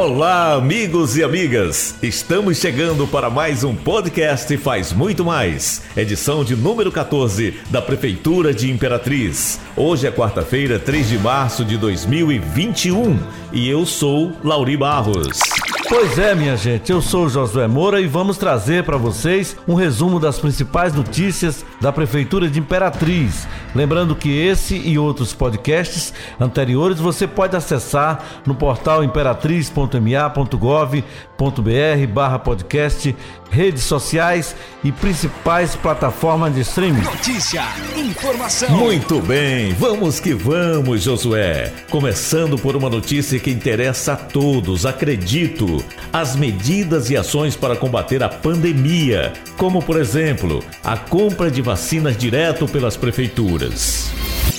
Olá, amigos e amigas! Estamos chegando para mais um podcast Faz Muito Mais, edição de número 14 da Prefeitura de Imperatriz. Hoje é quarta-feira, 3 de março de 2021 e eu sou Lauri Barros. Pois é, minha gente, eu sou Josué Moura e vamos trazer para vocês um resumo das principais notícias da Prefeitura de Imperatriz. Lembrando que esse e outros podcasts anteriores você pode acessar no portal imperatriz.ma.gov.br barra podcast, redes sociais e principais plataformas de streaming. Notícia, informação. Muito bem, vamos que vamos, Josué. Começando por uma notícia que interessa a todos, acredito. As medidas e ações para combater a pandemia, como por exemplo, a compra de vacinas direto pelas prefeituras.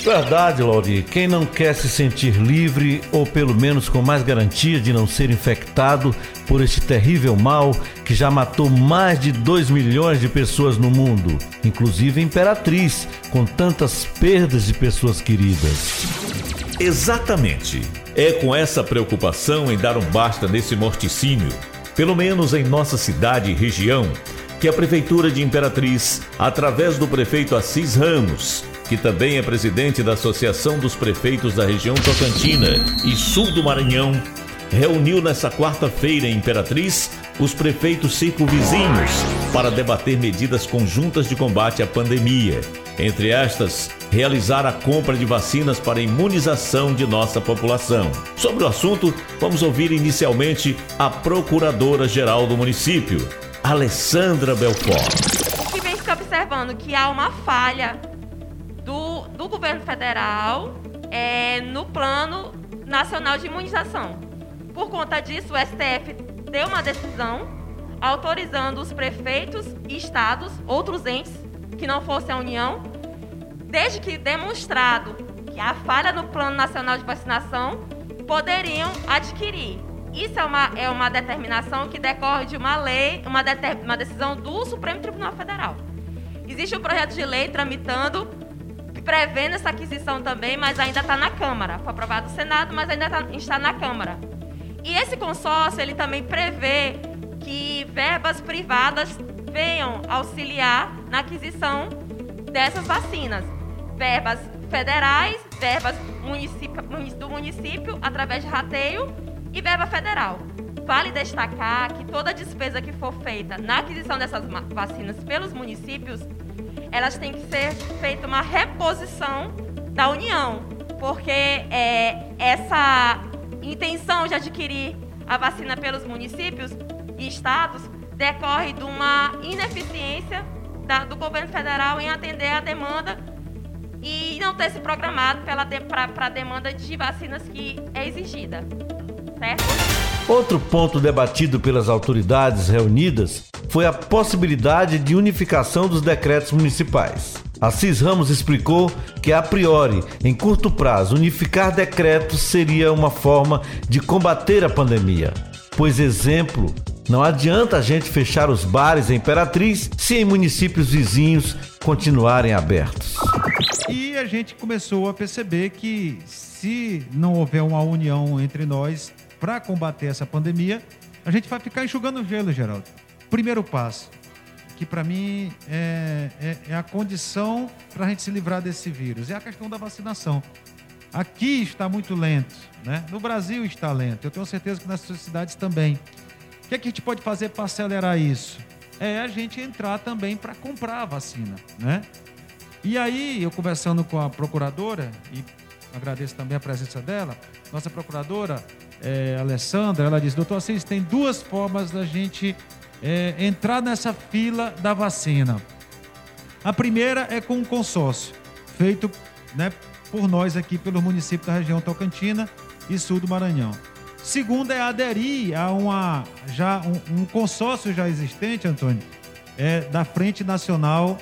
Verdade, Lauri. Quem não quer se sentir livre ou pelo menos com mais garantia de não ser infectado por este terrível mal que já matou mais de 2 milhões de pessoas no mundo, inclusive a Imperatriz, com tantas perdas de pessoas queridas. Exatamente. É com essa preocupação em dar um basta nesse morticínio, pelo menos em nossa cidade e região, que a Prefeitura de Imperatriz, através do prefeito Assis Ramos, que também é presidente da Associação dos Prefeitos da região Tocantina e Sul do Maranhão, reuniu nesta quarta-feira em Imperatriz os prefeitos circunvizinhos para debater medidas conjuntas de combate à pandemia. Entre estas, realizar a compra de vacinas para imunização de nossa população. Sobre o assunto, vamos ouvir inicialmente a Procuradora-Geral do município, Alessandra Belfort. Que vem se observando que há uma falha do governo federal é, no Plano Nacional de Imunização. Por conta disso, o STF deu uma decisão autorizando os prefeitos e estados, outros entes que não fossem a União, desde que demonstrado que há falha no Plano Nacional de Vacinação, poderiam adquirir. Isso é uma, é uma determinação que decorre de uma lei, uma, uma decisão do Supremo Tribunal Federal. Existe um projeto de lei tramitando prevendo essa aquisição também, mas ainda está na Câmara. Foi aprovado no Senado, mas ainda tá, está na Câmara. E esse consórcio, ele também prevê que verbas privadas venham auxiliar na aquisição dessas vacinas. Verbas federais, verbas do município através de rateio e verba federal. Vale destacar que toda despesa que for feita na aquisição dessas vacinas pelos municípios elas têm que ser feita uma reposição da União, porque é, essa intenção de adquirir a vacina pelos municípios e estados decorre de uma ineficiência da, do governo federal em atender a demanda e não ter se programado para a demanda de vacinas que é exigida. Certo? Outro ponto debatido pelas autoridades reunidas foi a possibilidade de unificação dos decretos municipais. Assis Ramos explicou que, a priori, em curto prazo, unificar decretos seria uma forma de combater a pandemia. Pois, exemplo, não adianta a gente fechar os bares em Imperatriz se em municípios vizinhos continuarem abertos. E a gente começou a perceber que, se não houver uma união entre nós para combater essa pandemia, a gente vai ficar enxugando gelo, Geraldo primeiro passo, que para mim é, é, é, a condição para a gente se livrar desse vírus, é a questão da vacinação. Aqui está muito lento, né? no Brasil está lento, eu tenho certeza que nas suas cidades também. O que, é que a gente pode fazer para acelerar isso? É a gente entrar também para comprar a vacina, né? E aí, eu conversando com a procuradora, e agradeço também a presença dela, nossa procuradora, é, Alessandra, ela disse, doutor Assis, tem duas formas da gente é, entrar nessa fila da vacina. A primeira é com um consórcio, feito né, por nós aqui pelo município da região Tocantina e sul do Maranhão. Segunda é aderir a uma, já, um, um consórcio já existente, Antônio, é, da Frente Nacional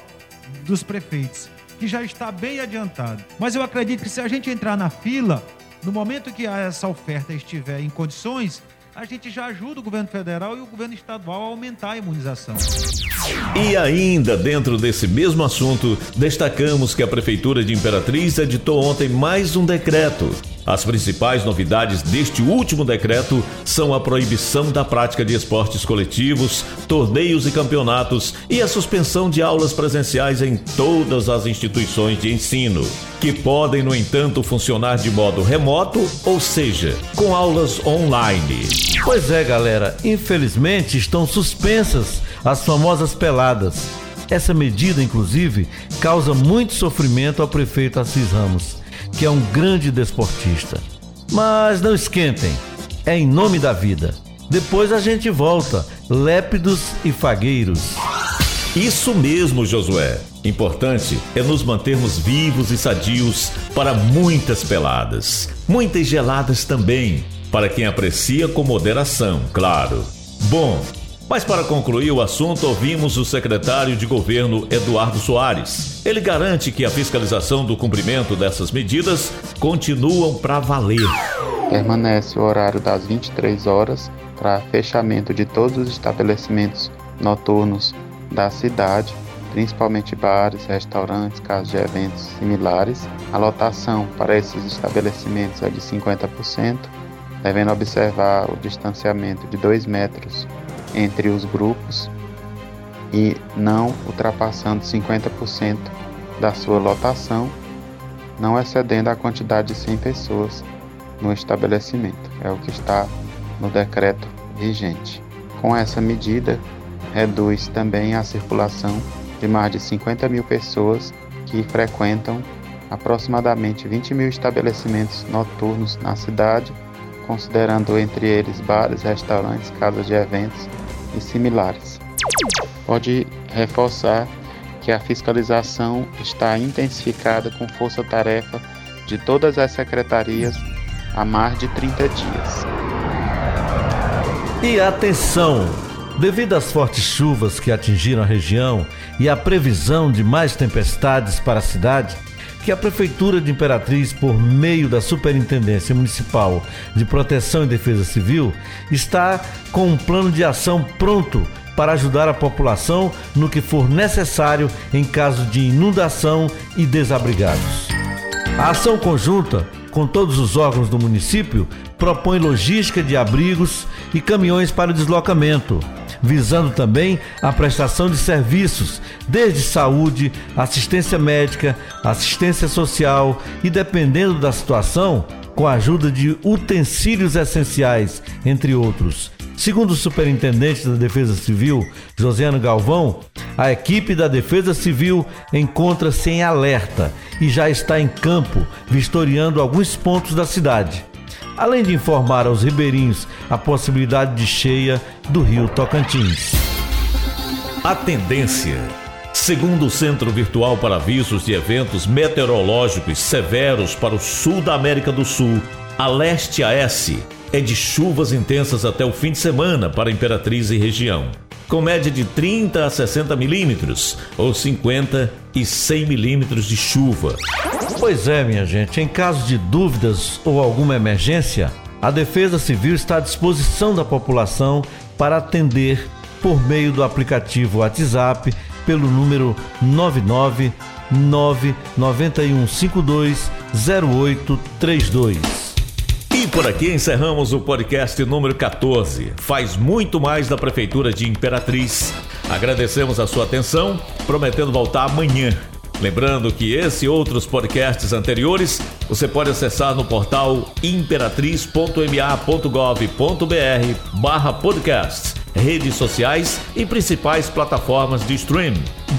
dos Prefeitos, que já está bem adiantado. Mas eu acredito que se a gente entrar na fila, no momento que essa oferta estiver em condições, a gente já ajuda o governo federal e o governo estadual a aumentar a imunização. E ainda dentro desse mesmo assunto, destacamos que a Prefeitura de Imperatriz editou ontem mais um decreto. As principais novidades deste último decreto são a proibição da prática de esportes coletivos, torneios e campeonatos e a suspensão de aulas presenciais em todas as instituições de ensino, que podem, no entanto, funcionar de modo remoto, ou seja, com aulas online. Pois é, galera, infelizmente estão suspensas as famosas peladas. Essa medida, inclusive, causa muito sofrimento ao prefeito Assis Ramos que é um grande desportista. Mas não esquentem, é em nome da vida. Depois a gente volta, lépidos e fagueiros. Isso mesmo, Josué. Importante é nos mantermos vivos e sadios para muitas peladas. Muitas geladas também, para quem aprecia com moderação, claro. Bom, mas para concluir o assunto, ouvimos o secretário de governo Eduardo Soares. Ele garante que a fiscalização do cumprimento dessas medidas continuam para valer. Permanece o horário das 23 horas para fechamento de todos os estabelecimentos noturnos da cidade, principalmente bares, restaurantes, casas de eventos similares. A lotação para esses estabelecimentos é de 50%, devendo observar o distanciamento de 2 metros entre os grupos e não ultrapassando 50% da sua lotação, não excedendo a quantidade de 100 pessoas no estabelecimento. É o que está no decreto vigente. Com essa medida, reduz também a circulação de mais de 50 mil pessoas que frequentam aproximadamente 20 mil estabelecimentos noturnos na cidade, considerando entre eles bares, restaurantes, casas de eventos e similares. Pode reforçar que a fiscalização está intensificada com força-tarefa de todas as secretarias há mais de 30 dias. E atenção! Devido às fortes chuvas que atingiram a região e à previsão de mais tempestades para a cidade, que a Prefeitura de Imperatriz, por meio da Superintendência Municipal de Proteção e Defesa Civil, está com um plano de ação pronto para ajudar a população no que for necessário em caso de inundação e desabrigados. A ação conjunta com todos os órgãos do município propõe logística de abrigos e caminhões para o deslocamento visando também a prestação de serviços, desde saúde, assistência médica, assistência social e, dependendo da situação, com a ajuda de utensílios essenciais, entre outros. Segundo o superintendente da Defesa Civil, Josiano Galvão, a equipe da Defesa Civil encontra-se em alerta e já está em campo, vistoriando alguns pontos da cidade além de informar aos ribeirinhos a possibilidade de cheia do rio Tocantins. A tendência. Segundo o Centro Virtual para Avisos de Eventos Meteorológicos Severos para o sul da América do Sul, a leste a S, é de chuvas intensas até o fim de semana para Imperatriz e região com média de 30 a 60 milímetros, ou 50 e 100 milímetros de chuva. Pois é, minha gente, em caso de dúvidas ou alguma emergência, a Defesa Civil está à disposição da população para atender por meio do aplicativo WhatsApp pelo número 99 99152 0832. E por aqui encerramos o podcast número 14. Faz muito mais da Prefeitura de Imperatriz. Agradecemos a sua atenção, prometendo voltar amanhã. Lembrando que esse e outros podcasts anteriores você pode acessar no portal imperatriz.ma.gov.br barra podcast, redes sociais e principais plataformas de stream.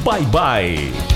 Bye bye!